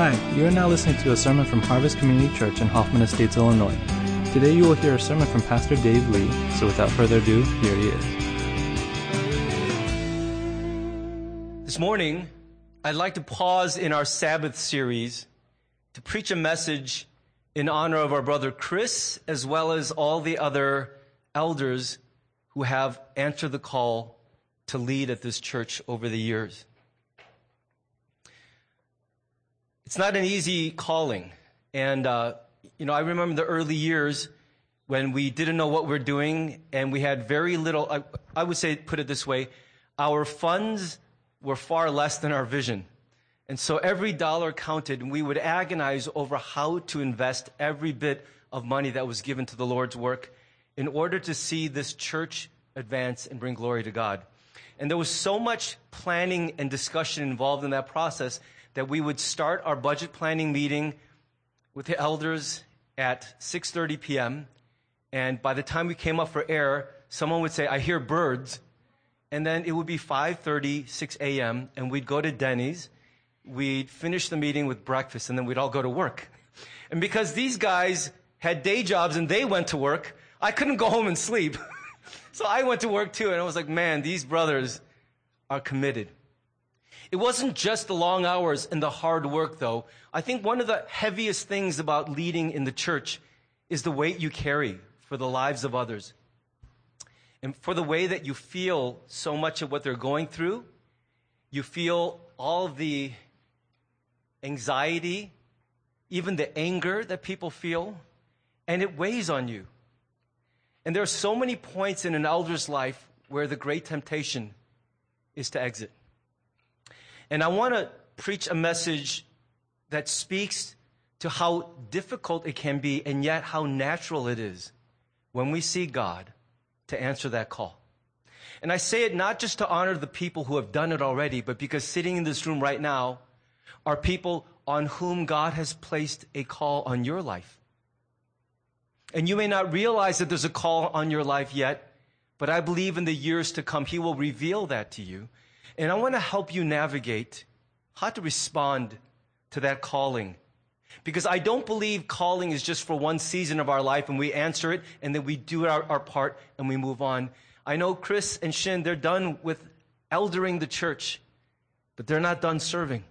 Hi, you are now listening to a sermon from Harvest Community Church in Hoffman Estates, Illinois. Today you will hear a sermon from Pastor Dave Lee, so without further ado, here he is. This morning, I'd like to pause in our Sabbath series to preach a message in honor of our brother Chris, as well as all the other elders who have answered the call to lead at this church over the years. It's not an easy calling. And, uh, you know, I remember the early years when we didn't know what we we're doing and we had very little, I, I would say, put it this way, our funds were far less than our vision. And so every dollar counted and we would agonize over how to invest every bit of money that was given to the Lord's work in order to see this church advance and bring glory to God. And there was so much planning and discussion involved in that process that we would start our budget planning meeting with the elders at 6:30 p.m. and by the time we came up for air, someone would say, "I hear birds." And then it would be 5:30, 6 a.m. and we'd go to Denny's. We'd finish the meeting with breakfast and then we'd all go to work. And because these guys had day jobs and they went to work, I couldn't go home and sleep. so I went to work too and I was like, "Man, these brothers are committed." It wasn't just the long hours and the hard work, though. I think one of the heaviest things about leading in the church is the weight you carry for the lives of others. And for the way that you feel so much of what they're going through, you feel all the anxiety, even the anger that people feel, and it weighs on you. And there are so many points in an elder's life where the great temptation is to exit. And I want to preach a message that speaks to how difficult it can be and yet how natural it is when we see God to answer that call. And I say it not just to honor the people who have done it already, but because sitting in this room right now are people on whom God has placed a call on your life. And you may not realize that there's a call on your life yet, but I believe in the years to come, He will reveal that to you. And I want to help you navigate how to respond to that calling. Because I don't believe calling is just for one season of our life and we answer it and then we do our, our part and we move on. I know Chris and Shin, they're done with eldering the church, but they're not done serving.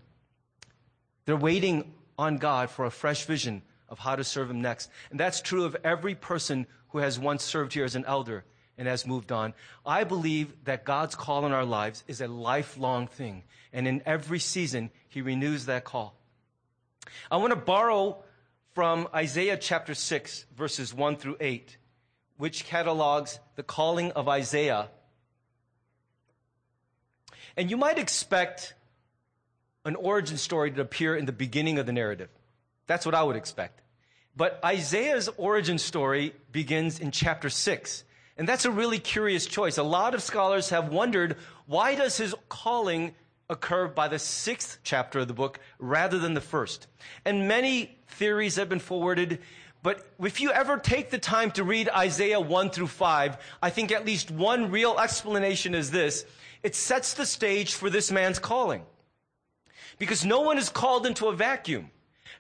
They're waiting on God for a fresh vision of how to serve Him next. And that's true of every person who has once served here as an elder and has moved on. I believe that God's call in our lives is a lifelong thing. And in every season, He renews that call. I want to borrow from Isaiah chapter 6, verses 1 through 8, which catalogs the calling of Isaiah. And you might expect an origin story to appear in the beginning of the narrative. That's what I would expect. But Isaiah's origin story begins in chapter 6. And that's a really curious choice. A lot of scholars have wondered why does his calling occur by the sixth chapter of the book rather than the first? And many theories have been forwarded. But if you ever take the time to read Isaiah 1 through 5, I think at least one real explanation is this. It sets the stage for this man's calling. Because no one is called into a vacuum.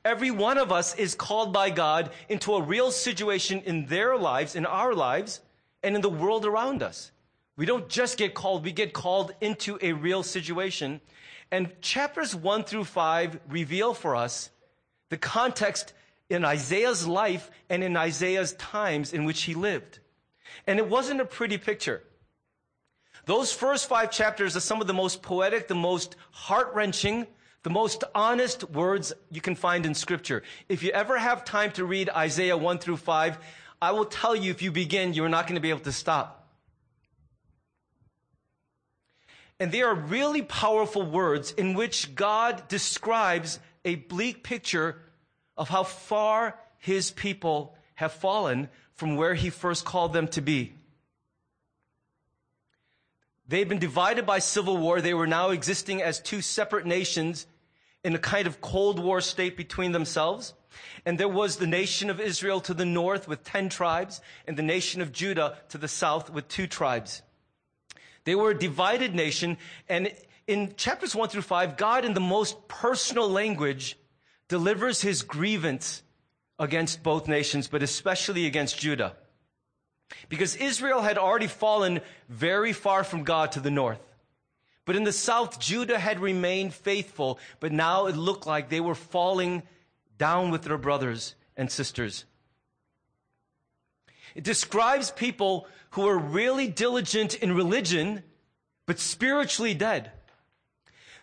Every one of us is called by God into a real situation in their lives, in our lives, and in the world around us. We don't just get called, we get called into a real situation. And chapters one through five reveal for us the context in Isaiah's life and in Isaiah's times in which he lived. And it wasn't a pretty picture. Those first five chapters are some of the most poetic, the most heart wrenching, the most honest words you can find in scripture. If you ever have time to read Isaiah 1 through 5, I will tell you if you begin, you're not going to be able to stop. And they are really powerful words in which God describes a bleak picture of how far his people have fallen from where he first called them to be. They had been divided by civil war. They were now existing as two separate nations in a kind of Cold War state between themselves. And there was the nation of Israel to the north with 10 tribes and the nation of Judah to the south with two tribes. They were a divided nation. And in chapters one through five, God in the most personal language delivers his grievance against both nations, but especially against Judah. Because Israel had already fallen very far from God to the north. But in the south, Judah had remained faithful, but now it looked like they were falling down with their brothers and sisters. It describes people who are really diligent in religion, but spiritually dead.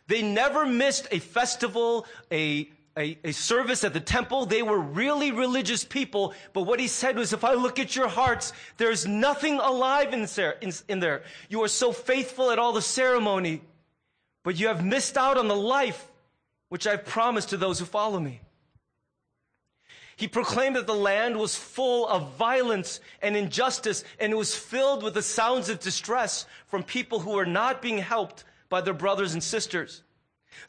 They never missed a festival, a, a, a, service at the temple. They were really religious people. But what he said was, if I look at your hearts, there's nothing alive in there. In, in there. You are so faithful at all the ceremony, but you have missed out on the life which I've promised to those who follow me. He proclaimed that the land was full of violence and injustice, and it was filled with the sounds of distress from people who were not being helped by their brothers and sisters.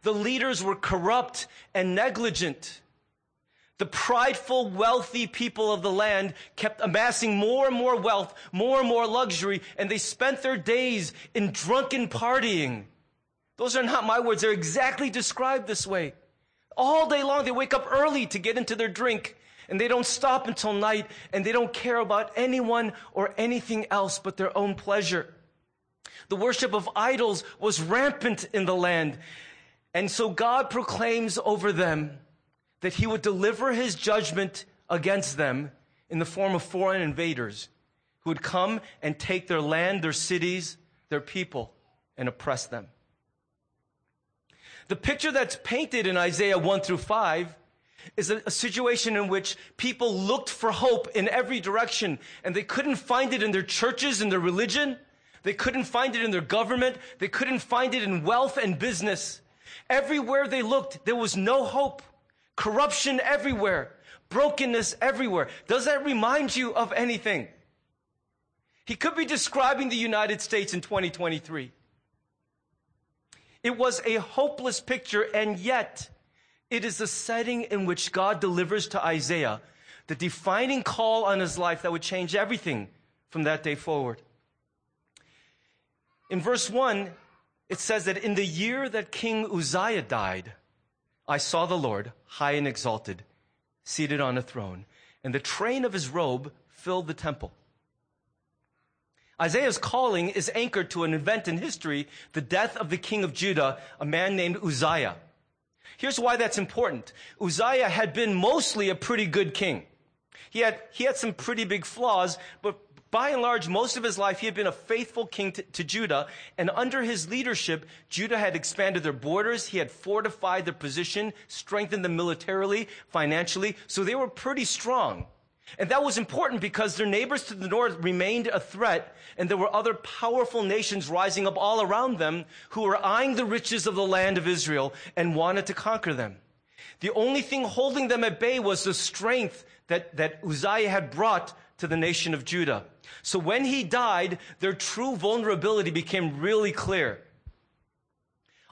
The leaders were corrupt and negligent. The prideful, wealthy people of the land kept amassing more and more wealth, more and more luxury, and they spent their days in drunken partying. Those are not my words. They're exactly described this way. All day long, they wake up early to get into their drink, and they don't stop until night, and they don't care about anyone or anything else but their own pleasure. The worship of idols was rampant in the land. And so God proclaims over them that he would deliver his judgment against them in the form of foreign invaders who would come and take their land, their cities, their people, and oppress them. The picture that's painted in Isaiah 1 through 5 is a, a, situation in which people looked for hope in every direction and they couldn't find it in their churches and their religion. They couldn't find it in their government. They couldn't find it in wealth and business. Everywhere they looked, there was no hope. Corruption everywhere. Brokenness everywhere. Does that remind you of anything? He could be describing the United States in 2023. It was a hopeless picture, and yet it is the setting in which God delivers to Isaiah the defining call on his life that would change everything from that day forward. In verse 1, it says that in the year that King Uzziah died, I saw the Lord high and exalted, seated on a throne, and the train of his robe filled the temple. Isaiah's calling is anchored to an event in history, the death of the king of Judah, a man named Uzziah. Here's why that's important. Uzziah had been mostly a pretty good king. He had, he had some pretty big flaws, but by and large, most of his life, he had been a faithful king to, to, Judah. And under his leadership, Judah had expanded their borders. He had fortified their position, strengthened them militarily, financially. So they were pretty strong. And that was important because their neighbors to the north remained a threat. And there were other powerful nations rising up all around them who were eyeing the riches of the land of Israel and wanted to conquer them. The only thing holding them at bay was the strength that, that Uzziah had brought to the nation of Judah. So when he died, their true vulnerability became really clear.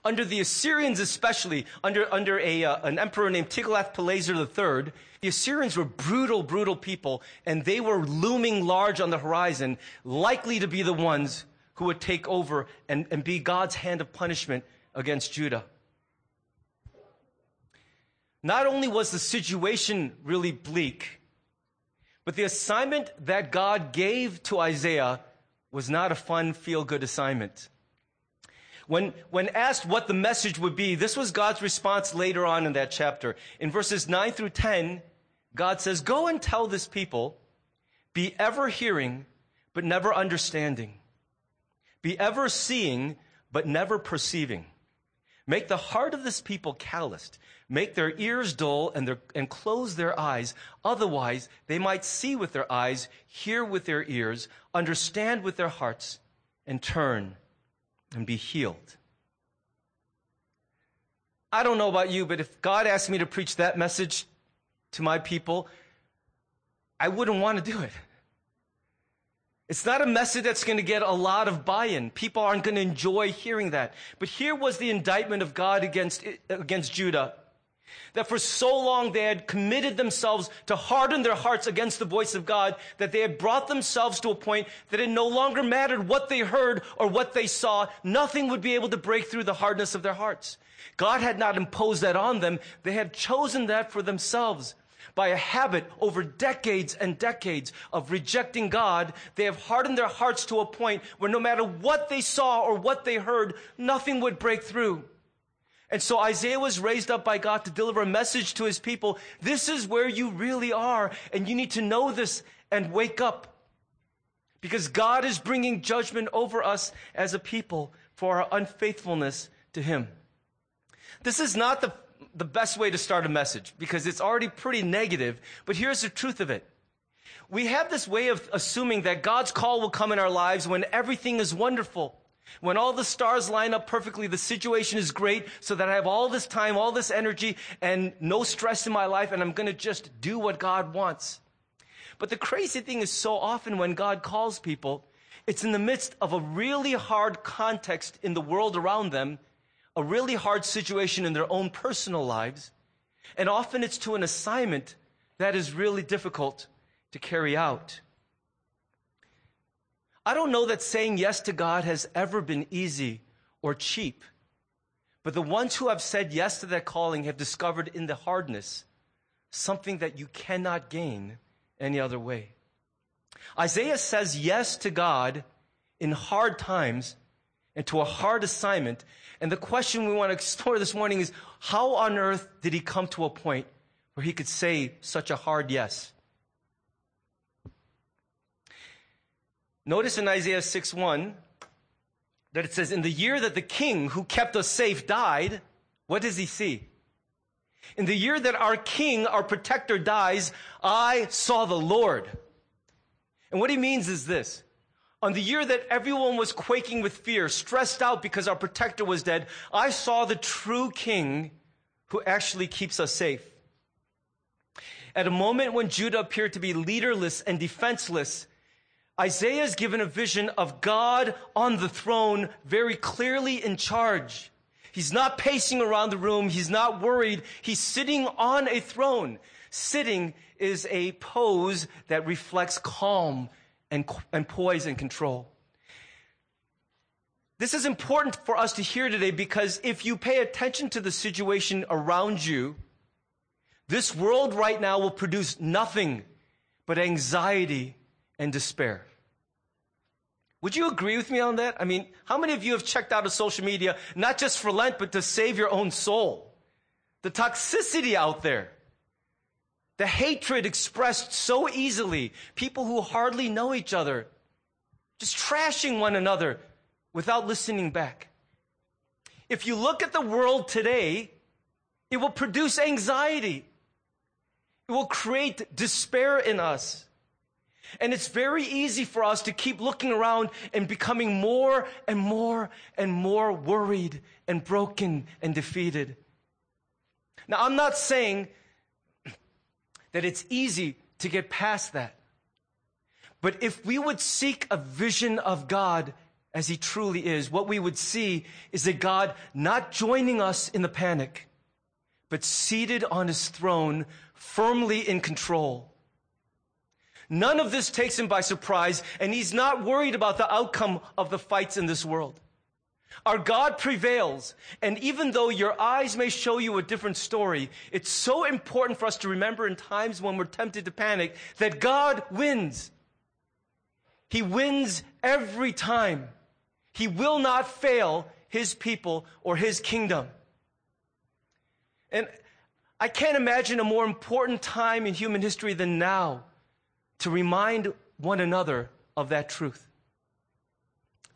Under the Assyrians, especially, under, under a, uh, an emperor named Tiglath-Pileser III, the Assyrians were brutal, brutal people, and they were looming large on the horizon, likely to be the ones who would take over and, and be God's hand of punishment against Judah. Not only was the situation really bleak, but the assignment that God gave to Isaiah was not a fun, feel good assignment. When, when asked what the message would be, this was God's response later on in that chapter. In verses 9 through 10, God says, Go and tell this people, be ever hearing, but never understanding. Be ever seeing, but never perceiving. Make the heart of this people calloused. Make their ears dull and, their, and close their eyes. Otherwise, they might see with their eyes, hear with their ears, understand with their hearts, and turn and be healed. I don't know about you, but if God asked me to preach that message to my people, I wouldn't want to do it. It's not a message that's going to get a lot of buy-in. People aren't going to enjoy hearing that. But here was the indictment of God against, against Judah. That for so long they had committed themselves to harden their hearts against the voice of God, that they had brought themselves to a point that it no longer mattered what they heard or what they saw. Nothing would be able to break through the hardness of their hearts. God had not imposed that on them. They had chosen that for themselves. By a habit over decades and decades of rejecting God, they have hardened their hearts to a point where no matter what they saw or what they heard, nothing would break through. And so Isaiah was raised up by God to deliver a message to his people. This is where you really are, and you need to know this and wake up. Because God is bringing judgment over us as a people for our unfaithfulness to him. This is not the, the best way to start a message because it's already pretty negative, but here's the truth of it. We have this way of assuming that God's call will come in our lives when everything is wonderful. When all the stars line up perfectly, the situation is great so that I have all this time, all this energy, and no stress in my life, and I'm going to just do what God wants. But the crazy thing is so often when God calls people, it's in the midst of a really hard context in the world around them a really hard situation in their own personal lives, and often it's to an assignment that is really difficult to carry out. I don't know that saying yes to God has ever been easy or cheap, but the ones who have said yes to that calling have discovered in the hardness something that you cannot gain any other way. Isaiah says yes to God in hard times and to a hard assignment and the question we want to explore this morning is how on earth did he come to a point where he could say such a hard yes? Notice in Isaiah 6 1 that it says, In the year that the king who kept us safe died, what does he see? In the year that our king, our protector dies, I saw the Lord. And what he means is this on the year that everyone was quaking with fear, stressed out because our protector was dead, I saw the true king who actually keeps us safe. At a moment when Judah appeared to be leaderless and defenseless, Isaiah is given a vision of God on the throne, very clearly in charge. He's not pacing around the room. He's not worried. He's sitting on a throne. Sitting is a pose that reflects calm and, and poise and control. This is important for us to hear today because if you pay attention to the situation around you, this world right now will produce nothing but anxiety and despair. Would you agree with me on that? I mean, how many of you have checked out of social media, not just for Lent, but to save your own soul? The toxicity out there. The hatred expressed so easily. People who hardly know each other, just trashing one another without listening back. If you look at the world today, it will produce anxiety. It will create despair in us. And it's very easy for us to keep looking around and becoming more and more and more worried and broken and defeated. Now, I'm not saying that it's easy to get past that. But if we would seek a vision of God as He truly is, what we would see is a God not joining us in the panic, but seated on His throne, firmly in control. None of this takes Him by surprise, and He's not worried about the outcome of the fights in this world. Our God prevails. And even though your eyes may show you a different story, it's so important for us to remember in times when we're tempted to panic that God wins. He wins every time. He will not fail his people or his kingdom. And I can't imagine a more important time in human history than now to remind one another of that truth.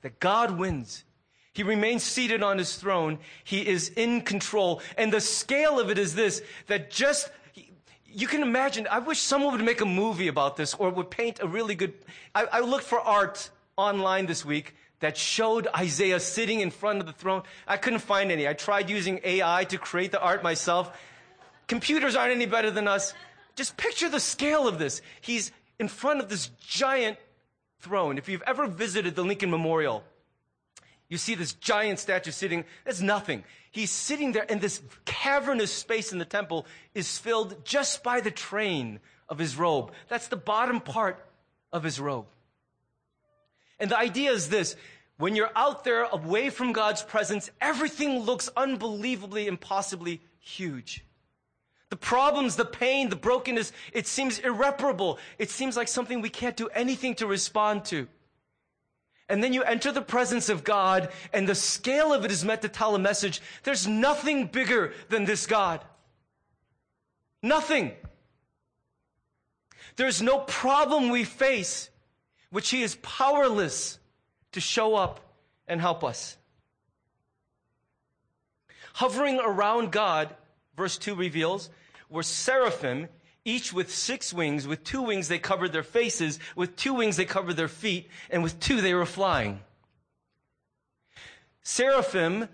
That God wins he remains seated on his throne. He is in control. And the scale of it is this, that just, you can imagine, I wish someone would make a movie about this or would paint a really good, I, I looked for art online this week that showed Isaiah sitting in front of the throne. I couldn't find any. I tried using AI to create the art myself. Computers aren't any better than us. Just picture the scale of this. He's in front of this giant throne. If you've ever visited the Lincoln Memorial, You see this giant statue sitting, that's nothing. He's sitting there and this cavernous space in the temple is filled just by the train of his robe. That's the bottom part of his robe. And the idea is this. When you're out there away from God's presence, everything looks unbelievably, impossibly huge. The problems, the pain, the brokenness, it seems irreparable. It seems like something we can't do anything to respond to. And then you enter the presence of God, and the scale of it is meant to tell a message. There's nothing bigger than this God. Nothing. There's no problem we face which He is powerless to show up and help us. Hovering around God, verse 2 reveals, were seraphim, each with six wings. With two wings they covered their faces, with two wings they covered their feet, and with two they were flying. Seraphim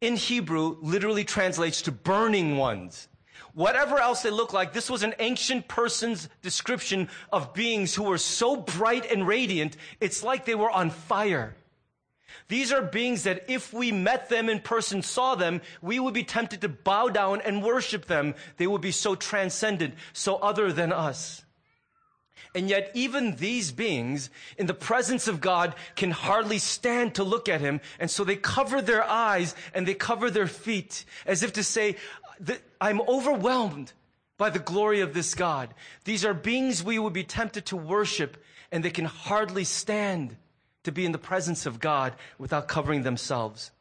in Hebrew literally translates to burning ones. Whatever else they look like, this was an ancient person's description of beings who were so bright and radiant, it's like they were on fire. These are beings that if we met them in person, saw them, we would be tempted to bow down and worship them. They would be so transcendent, so other than us. And yet, even these beings, in the presence of God, can hardly stand to look at Him. And so they cover their eyes and they cover their feet as if to say, I'm overwhelmed by the glory of this God. These are beings we would be tempted to worship and they can hardly stand to be in the presence of God without covering themselves.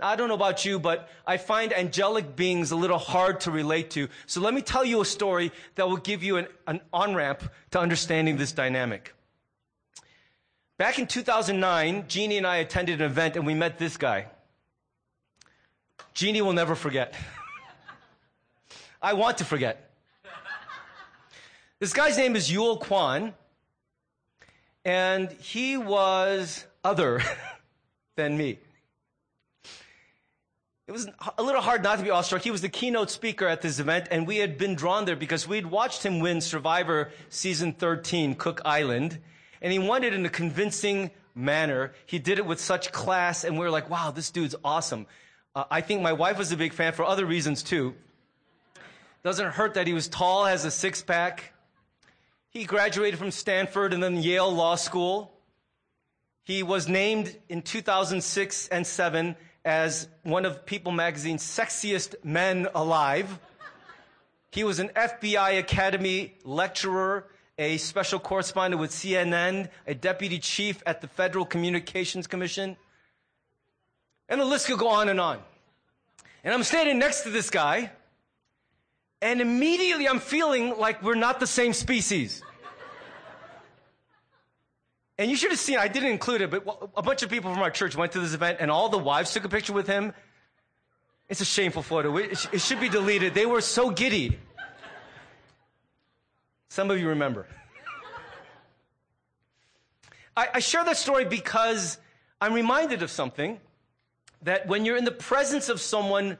Now, I don't know about you, but I find angelic beings a little hard to relate to. So let me tell you a story that will give you an, an on ramp to understanding this dynamic. Back in 2009, Jeannie and I attended an event and we met this guy. Jeannie will never forget. I want to forget. This guy's name is Yul Kwon and he was other than me. It was a little hard not to be awestruck. He was the keynote speaker at this event, and we had been drawn there because we'd watched him win Survivor Season 13, Cook Island, and he won it in a convincing manner. He did it with such class, and we were like, wow, this dude's awesome. Uh, I think my wife was a big fan for other reasons too. Doesn't hurt that he was tall, has a six pack. He graduated from Stanford and then Yale Law School. He was named in 2006 and 7 as one of People magazine's sexiest men alive. He was an FBI Academy lecturer, a special correspondent with CNN, a deputy chief at the Federal Communications Commission. And the list could go on and on. And I'm standing next to this guy, and immediately I'm feeling like we're not the same species. And you should have seen, I didn't include it, but a bunch of people from our church went to this event and all the wives took a picture with him. It's a shameful photo. It should be deleted. They were so giddy. Some of you remember. I, I share that story because I'm reminded of something that when you're in the presence of someone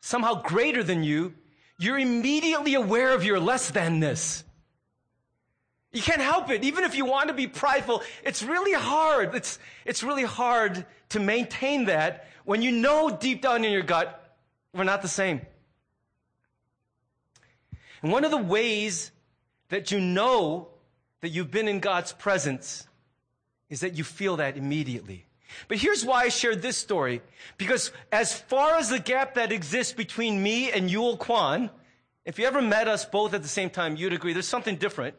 somehow greater than you, you're immediately aware of your less than-ness. You can't help it. Even if you want to be prideful, it's really hard. It's, it's really hard to maintain that when you know deep down in your gut, we're not the same. And one of the ways that you know that you've been in God's presence is that you feel that immediately. But here's why I shared this story. Because as far as the gap that exists between me and Yul Kwon, if you ever met us both at the same time, you'd agree there's something different.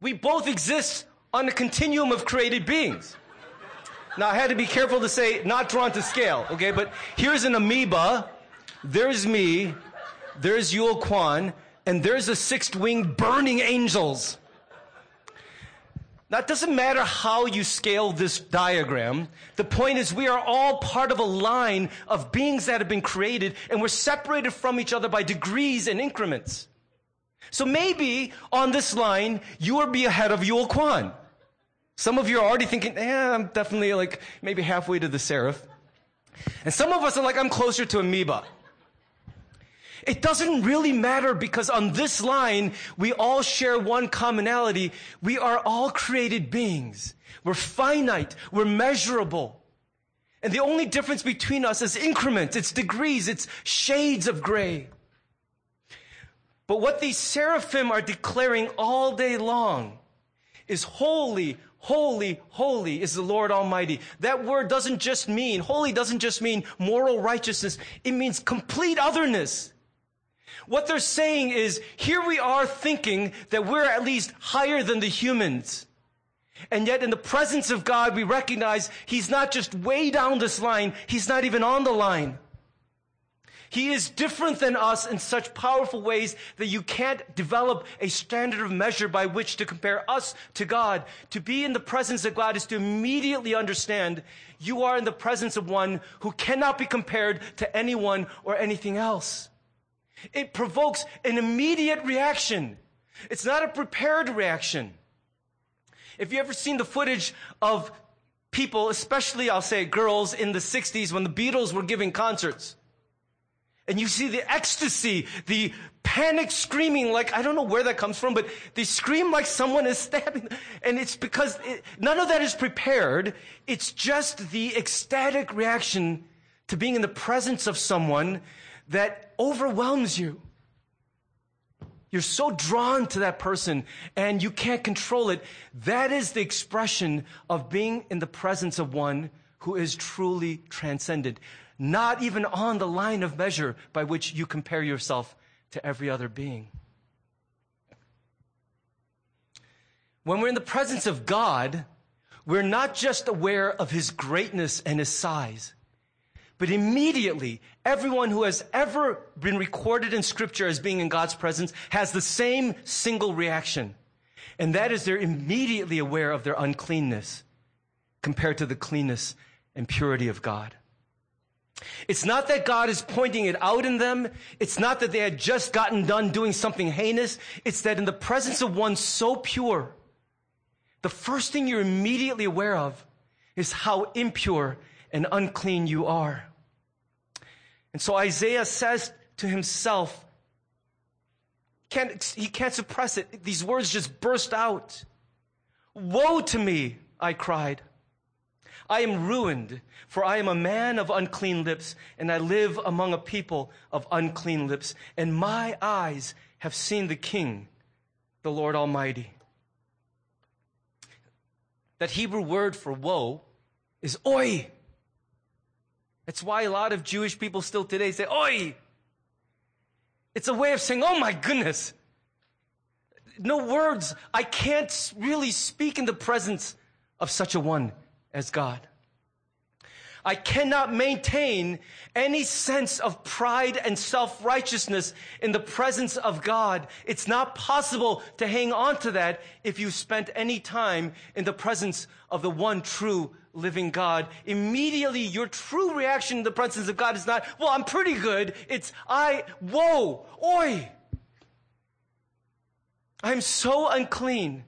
We both exist on a continuum of created beings. Now, I had to be careful to say not drawn to scale, okay? But here's an amoeba, there's me, there's Yul Kwon, and there's the sixth winged burning angels. Now, it doesn't matter how you scale this diagram. The point is we are all part of a line of beings that have been created, and we're separated from each other by degrees and increments. So maybe on this line, you will be ahead of Yul Kwon. Some of you are already thinking, eh, I'm definitely like maybe halfway to the seraph. And some of us are like, I'm closer to amoeba. It doesn't really matter because on this line, we all share one commonality. We are all created beings. We're finite. We're measurable. And the only difference between us is increments, it's degrees, it's shades of gray. But what these seraphim are declaring all day long is holy, holy, holy is the Lord Almighty. That word doesn't just mean, holy doesn't just mean moral righteousness. It means complete otherness. What they're saying is, here we are thinking that we're at least higher than the humans. And yet in the presence of God, we recognize He's not just way down this line, He's not even on the line. He is different than us in such powerful ways that you can't develop a standard of measure by which to compare us to God. To be in the presence of God is to immediately understand you are in the presence of one who cannot be compared to anyone or anything else. It provokes an immediate reaction. It's not a prepared reaction. If you ever seen the footage of people, especially I'll say girls in the 60s when the Beatles were giving concerts, and you see the ecstasy, the panic screaming, like, I don't know where that comes from, but they scream like someone is stabbing. And it's because it, none of that is prepared. It's just the ecstatic reaction to being in the presence of someone that overwhelms you. You're so drawn to that person and you can't control it. That is the expression of being in the presence of one who is truly transcended. Not even on the line of measure by which you compare yourself to every other being. When we're in the presence of God, we're not just aware of his greatness and his size. But immediately, everyone who has ever been recorded in scripture as being in God's presence has the same single reaction. And that is they're immediately aware of their uncleanness compared to the cleanness and purity of God. It's not that God is pointing it out in them. It's not that they had just gotten done doing something heinous. It's that in the presence of one so pure, the first thing you're immediately aware of is how impure and unclean you are. And so Isaiah says to himself, can't, he can't suppress it. These words just burst out. Woe to me, I cried. I am ruined, for I am a man of unclean lips, and I live among a people of unclean lips, and my eyes have seen the King, the Lord Almighty. That Hebrew word for woe is oi. That's why a lot of Jewish people still today say, Oi! It's a way of saying, Oh my goodness. No words. I can't really speak in the presence of such a one as God. I cannot maintain any sense of pride and self-righteousness in the presence of God. It's not possible to hang on to that if you spent any time in the presence of the one true living God, immediately your true reaction to the presence of God is not, well, I'm pretty good. It's, I, whoa, oi. I'm so unclean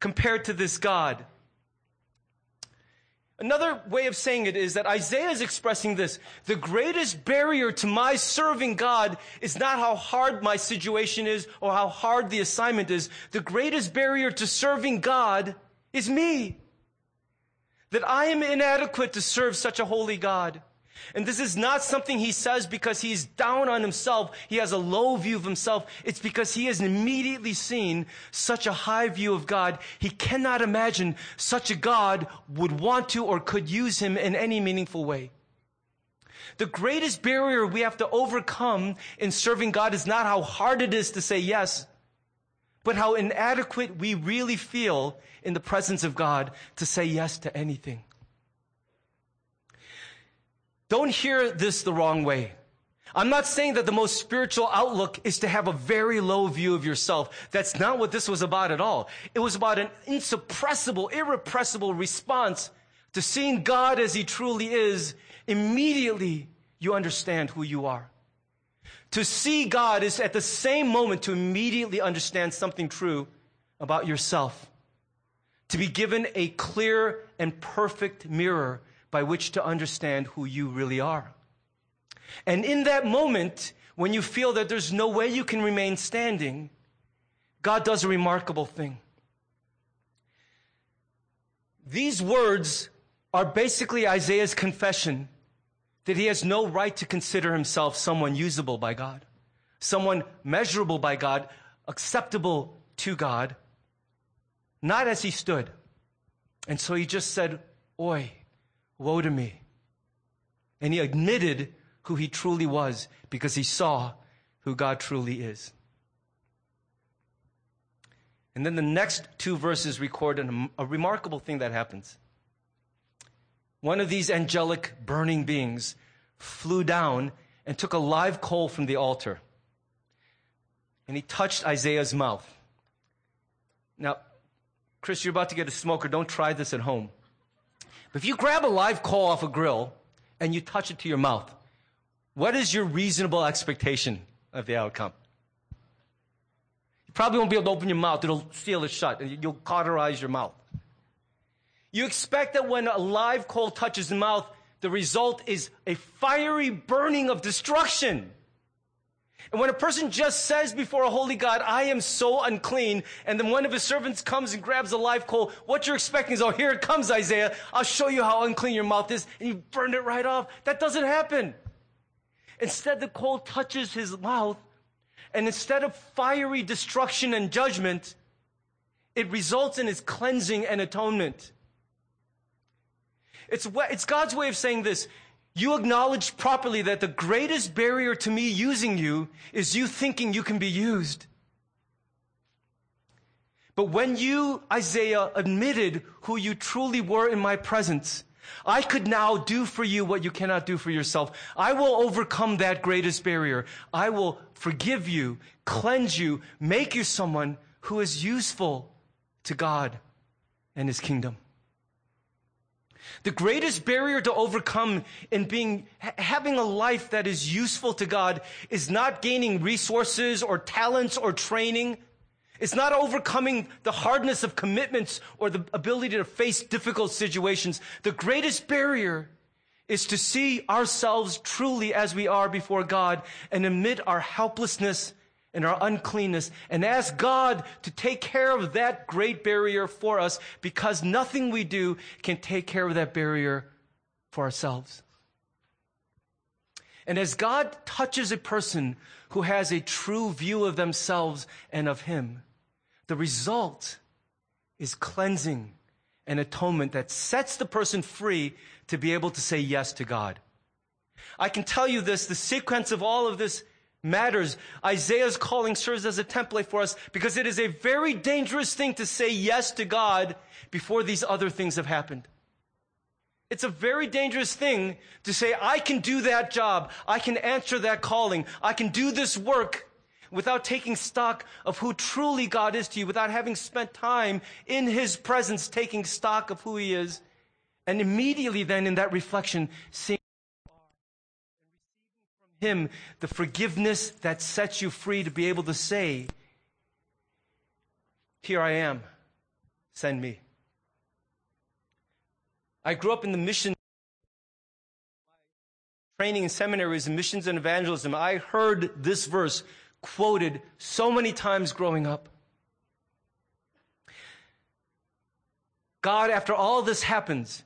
compared to this God. Another way of saying it is that Isaiah is expressing this. The greatest barrier to my serving God is not how hard my situation is or how hard the assignment is. The greatest barrier to serving God is me that I am inadequate to serve such a holy God. And this is not something he says because he's down on himself. He has a low view of himself. It's because he has immediately seen such a high view of God. He cannot imagine such a God would want to or could use him in any meaningful way. The greatest barrier we have to overcome in serving God is not how hard it is to say yes, but how inadequate we really feel in the presence of God to say yes to anything. Don't hear this the wrong way. I'm not saying that the most spiritual outlook is to have a very low view of yourself. That's not what this was about at all. It was about an insuppressible, irrepressible response to seeing God as He truly is. Immediately, you understand who you are. To see God is at the same moment to immediately understand something true about yourself. To be given a clear and perfect mirror by which to understand who you really are. And in that moment, when you feel that there's no way you can remain standing, God does a remarkable thing. These words are basically Isaiah's confession that he has no right to consider himself someone usable by God, someone measurable by God, acceptable to God, not as he stood. And so he just said, Oi, woe to me. And he admitted who he truly was because he saw who God truly is. And then the next two verses record a, a remarkable thing that happens. One of these angelic burning beings flew down and took a live coal from the altar. And he touched Isaiah's mouth. Now, Chris, you're about to get a smoker. Don't try this at home. But if you grab a live coal off a grill and you touch it to your mouth, what is your reasonable expectation of the outcome? You probably won't be able to open your mouth. It'll seal it shut and you'll cauterize your mouth. You expect that when a live coal touches the mouth, the result is a fiery burning of destruction. And when a person just says before a holy God, I am so unclean, and then one of his servants comes and grabs a live coal, what you're expecting is, oh, here it comes, Isaiah. I'll show you how unclean your mouth is, and you burned it right off. That doesn't happen. Instead, the coal touches his mouth, and instead of fiery destruction and judgment, it results in his cleansing and atonement. It's, it's God's way of saying this. You acknowledge properly that the greatest barrier to me using you is you thinking you can be used. But when you, Isaiah, admitted who you truly were in my presence, I could now do for you what you cannot do for yourself. I will overcome that greatest barrier. I will forgive you, cleanse you, make you someone who is useful to God and His kingdom. The greatest barrier to overcome in being, having a life that is useful to God is not gaining resources or talents or training. It's not overcoming the hardness of commitments or the ability to face difficult situations. The greatest barrier is to see ourselves truly as we are before God and admit our helplessness and our uncleanness and ask God to take care of that great barrier for us because nothing we do can take care of that barrier for ourselves. And as God touches a person who has a true view of themselves and of Him, the result is cleansing and atonement that sets the person free to be able to say yes to God. I can tell you this, the sequence of all of this matters. Isaiah's calling serves as a template for us because it is a very dangerous thing to say yes to God before these other things have happened. It's a very dangerous thing to say, I can do that job. I can answer that calling. I can do this work without taking stock of who truly God is to you, without having spent time in His presence taking stock of who He is, and immediately then in that reflection, seeing Him the forgiveness that sets you free to be able to say, Here I am, send me. I grew up in the mission training in seminaries in missions and evangelism. I heard this verse quoted so many times growing up. God, after all this happens,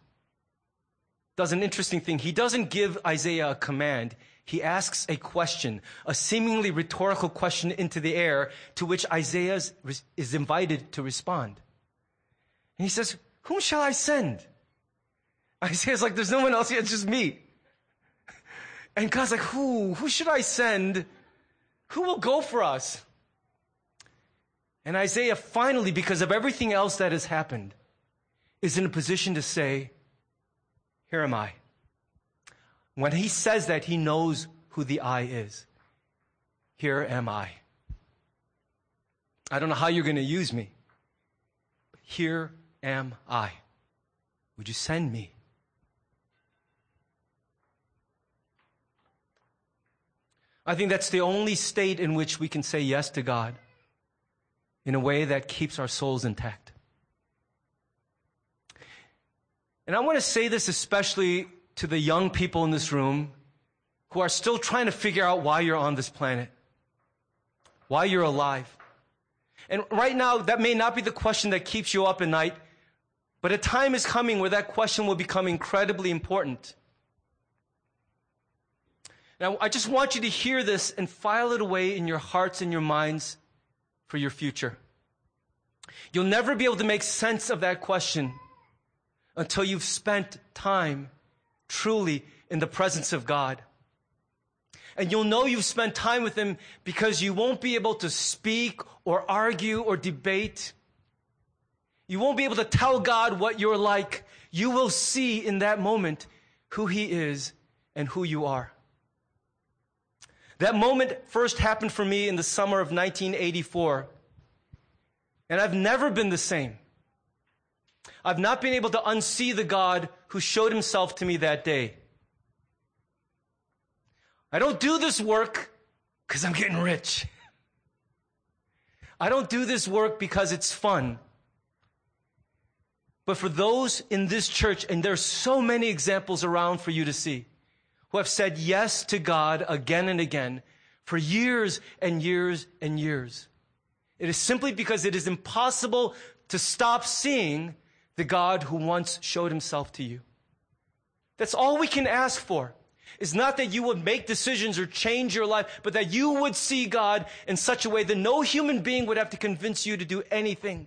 does an interesting thing. He doesn't give Isaiah a command. He asks a question, a seemingly rhetorical question into the air to which Isaiah is invited to respond. And he says, Whom shall I send? Isaiah's like, There's no one else here, it's just me. And God's like, Who? Who should I send? Who will go for us? And Isaiah finally, because of everything else that has happened, is in a position to say, Here am I. When he says that, he knows who the I is. Here am I. I don't know how you're going to use me, but here am I. Would you send me? I think that's the only state in which we can say yes to God in a way that keeps our souls intact. And I want to say this especially to the young people in this room who are still trying to figure out why you're on this planet, why you're alive. And right now, that may not be the question that keeps you up at night, But a time is coming where that question will become incredibly important. Now, I just want you to hear this and file it away in your hearts and your minds for your future. You'll never be able to make sense of that question until you've spent time truly in the presence of God. And you'll know you've spent time with Him because you won't be able to speak or argue or debate. You won't be able to tell God what you're like. You will see in that moment who He is and who you are. That moment first happened for me in the summer of 1984. And I've never been the same. I've not been able to unsee the God who showed himself to me that day. I don't do this work because I'm getting rich. I don't do this work because it's fun. But for those in this church, and there's so many examples around for you to see, who have said yes to God again and again for years and years and years. It is simply because it is impossible to stop seeing the God who once showed himself to you. That's all we can ask for. Is not that you would make decisions or change your life, but that you would see God in such a way that no human being would have to convince you to do anything.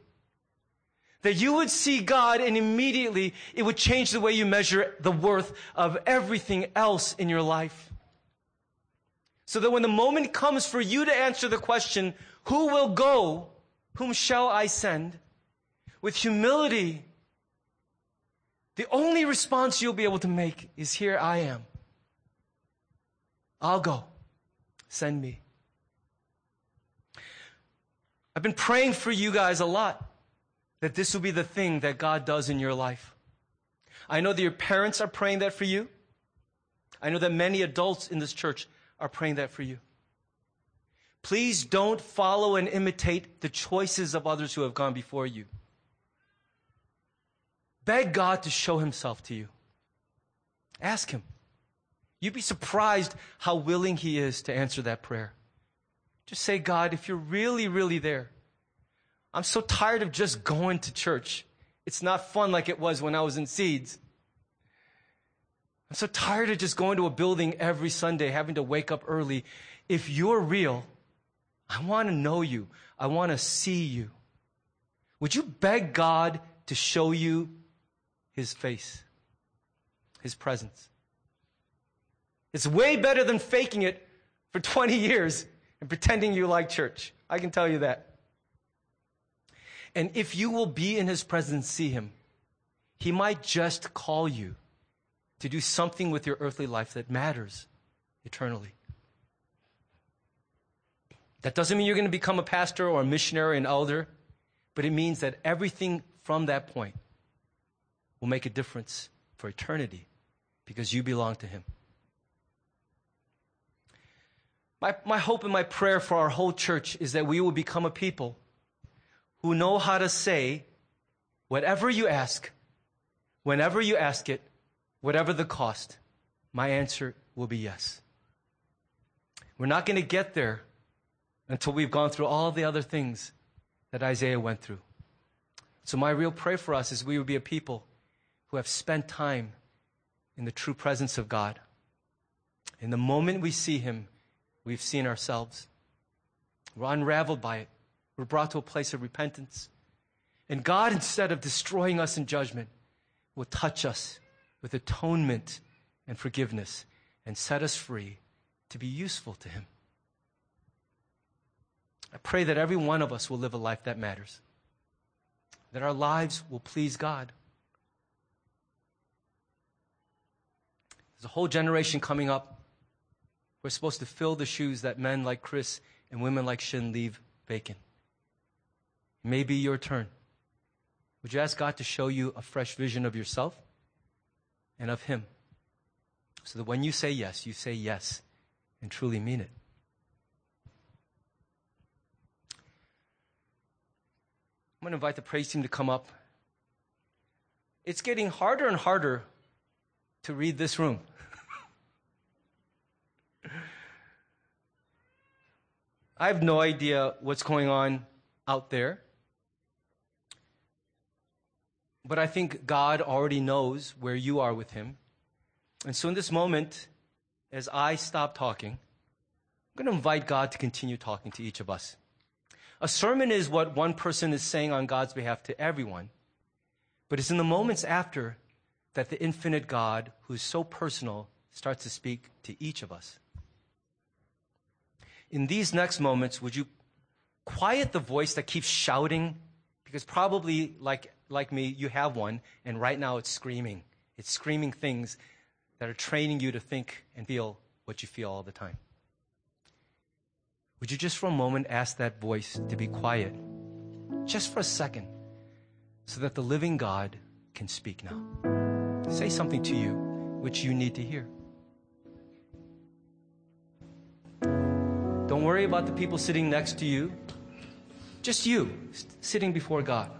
That you would see God and immediately it would change the way you measure the worth of everything else in your life. So that when the moment comes for you to answer the question, who will go? Whom shall I send? With humility, the only response you'll be able to make is here I am. I'll go. Send me. I've been praying for you guys a lot that this will be the thing that God does in your life. I know that your parents are praying that for you. I know that many adults in this church are praying that for you. Please don't follow and imitate the choices of others who have gone before you. Beg God to show himself to you. Ask him. You'd be surprised how willing he is to answer that prayer. Just say, God, if you're really, really there, I'm so tired of just going to church. It's not fun like it was when I was in seeds. I'm so tired of just going to a building every Sunday, having to wake up early. If you're real, I want to know you. I want to see you. Would you beg God to show you his face, his presence? It's way better than faking it for 20 years and pretending you like church. I can tell you that. And if you will be in his presence, see him, he might just call you to do something with your earthly life that matters eternally. That doesn't mean you're going to become a pastor or a missionary, or an elder, but it means that everything from that point will make a difference for eternity because you belong to him. My, my hope and my prayer for our whole church is that we will become a people who know how to say, whatever you ask, whenever you ask it, whatever the cost, my answer will be yes. We're not going to get there until we've gone through all the other things that Isaiah went through. So, my real prayer for us is we would be a people who have spent time in the true presence of God. In the moment we see Him, we've seen ourselves. We're unraveled by it. We're brought to a place of repentance. And God, instead of destroying us in judgment, will touch us with atonement and forgiveness and set us free to be useful to Him. I pray that every one of us will live a life that matters, that our lives will please God. There's a whole generation coming up. We're supposed to fill the shoes that men like Chris and women like Shin leave vacant. It may be your turn. Would you ask God to show you a fresh vision of yourself and of Him? So that when you say yes, you say yes and truly mean it. I'm going to invite the praise team to come up. It's getting harder and harder to read this room. I have no idea what's going on out there. But I think God already knows where you are with Him. And so in this moment, as I stop talking, I'm going to invite God to continue talking to each of us. A sermon is what one person is saying on God's behalf to everyone. But it's in the moments after that the infinite God, who's so personal, starts to speak to each of us. In these next moments, would you quiet the voice that keeps shouting? Because probably, like, like me, you have one, and right now it's screaming. It's screaming things that are training you to think and feel what you feel all the time. Would you just for a moment ask that voice to be quiet? Just for a second, so that the living God can speak now. Say something to you which you need to hear. Don't worry about the people sitting next to you. Just you sitting before God.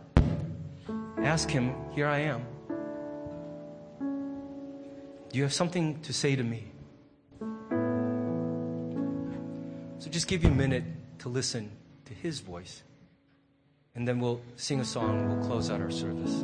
Ask Him, Here I am. Do you have something to say to me? So just give you a minute to listen to his voice. And then we'll sing a song we'll close out our service.